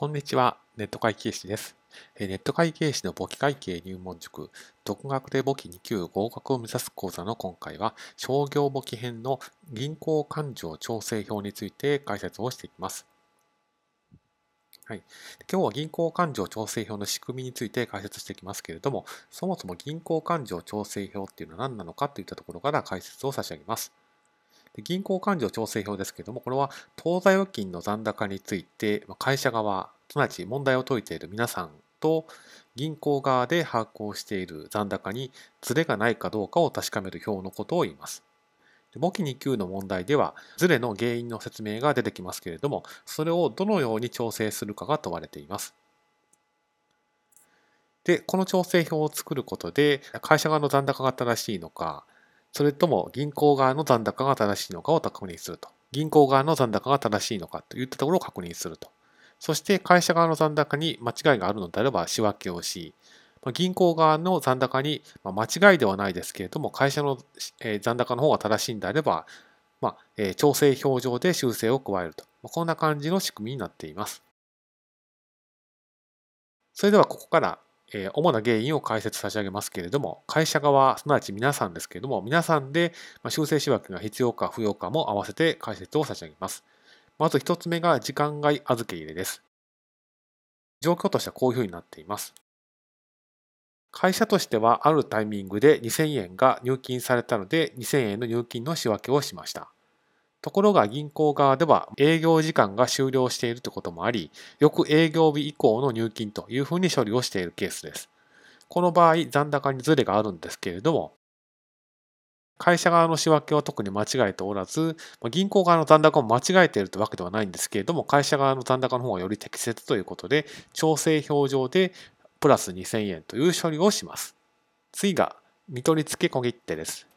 こんにちは、ネット会計士です。ネット会計士の簿記会計入門塾、独学で簿記2級合格を目指す講座の今回は、商業簿記編の銀行勘定調整表について解説をしていきます。はい、今日は銀行勘定調整表の仕組みについて解説していきますけれども、そもそも銀行勘定調整表っていうのは何なのかといったところから解説を差し上げます。銀行勘定調整表ですけれども、これは当座預金の残高について、会社側、すなわち問題を解いている皆さんと銀行側で把握をしている残高にズレがないかどうかを確かめる表のことを言います。簿記2級の問題では、ズレの原因の説明が出てきますけれども、それをどのように調整するかが問われています。で、この調整表を作ることで、会社側の残高が正しいのか、それとも銀行側の残高が正しいのかを確認すると。銀行側の残高が正しいのかといったところを確認すると。そして会社側の残高に間違いがあるのであれば仕分けをし、銀行側の残高に間違いではないですけれども、会社の残高の方が正しいんであれば、まあ、調整表上で修正を加えると。こんな感じの仕組みになっています。それではここからえ、主な原因を解説差し上げますけれども、会社側、すなわち皆さんですけれども、皆さんで修正仕分けが必要か不要かも合わせて解説を差し上げます。まず一つ目が時間外預け入れです。状況としてはこういうふうになっています。会社としてはあるタイミングで2000円が入金されたので2000円の入金の仕分けをしました。ところが銀行側では営業時間が終了しているということもあり、翌営業日以降の入金というふうに処理をしているケースです。この場合、残高にズレがあるんですけれども、会社側の仕分けは特に間違えておらず、銀行側の残高も間違えているというわけではないんですけれども、会社側の残高の方がより適切ということで、調整表上でプラス2000円という処理をします。次が、見取り付け小切手です。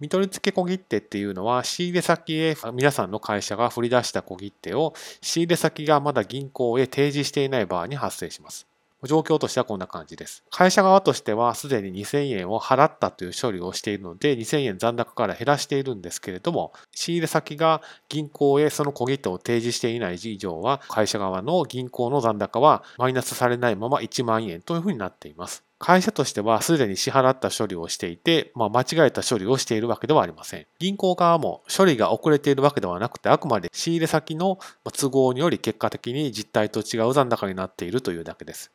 見取り付け小切手っていうのは、仕入れ先へ皆さんの会社が振り出した小切手を仕入れ先がまだ銀行へ提示していない場合に発生します。状況としてはこんな感じです。会社側としてはすでに2000円を払ったという処理をしているので2000円残高から減らしているんですけれども仕入れ先が銀行へその小切手を提示していない以上は会社側の銀行の残高はマイナスされないまま1万円というふうになっています。会社としてはすでに支払った処理をしていて、まあ、間違えた処理をしているわけではありません。銀行側も処理が遅れているわけではなくて、あくまで仕入れ先の都合により結果的に実態と違う残高になっているというだけです。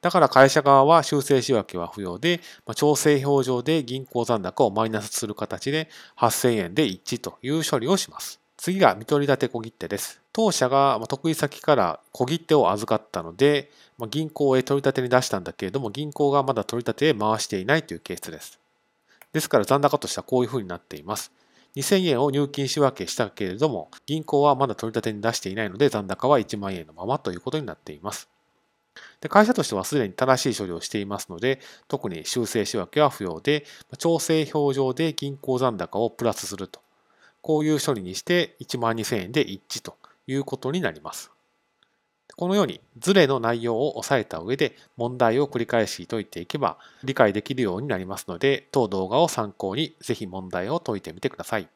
だから会社側は修正仕分けは不要で、調整表上で銀行残高をマイナスする形で8000円で一致という処理をします。次が見取り立て小切手です。当社が得意先から小切手を預かったので、銀行へ取り立てに出したんだけれども、銀行がまだ取り立てへ回していないというケースです。ですから残高としてはこういうふうになっています。2000円を入金仕分けしたけれども、銀行はまだ取り立てに出していないので、残高は1万円のままということになっています。で会社としてはすでに正しい処理をしていますので、特に修正仕分けは不要で、調整表上で銀行残高をプラスするとこういう処理にして1万2000円で一致ということになります。このようにズレの内容を押さえた上で問題を繰り返し解いていけば理解できるようになりますので当動画を参考にぜひ問題を解いてみてください。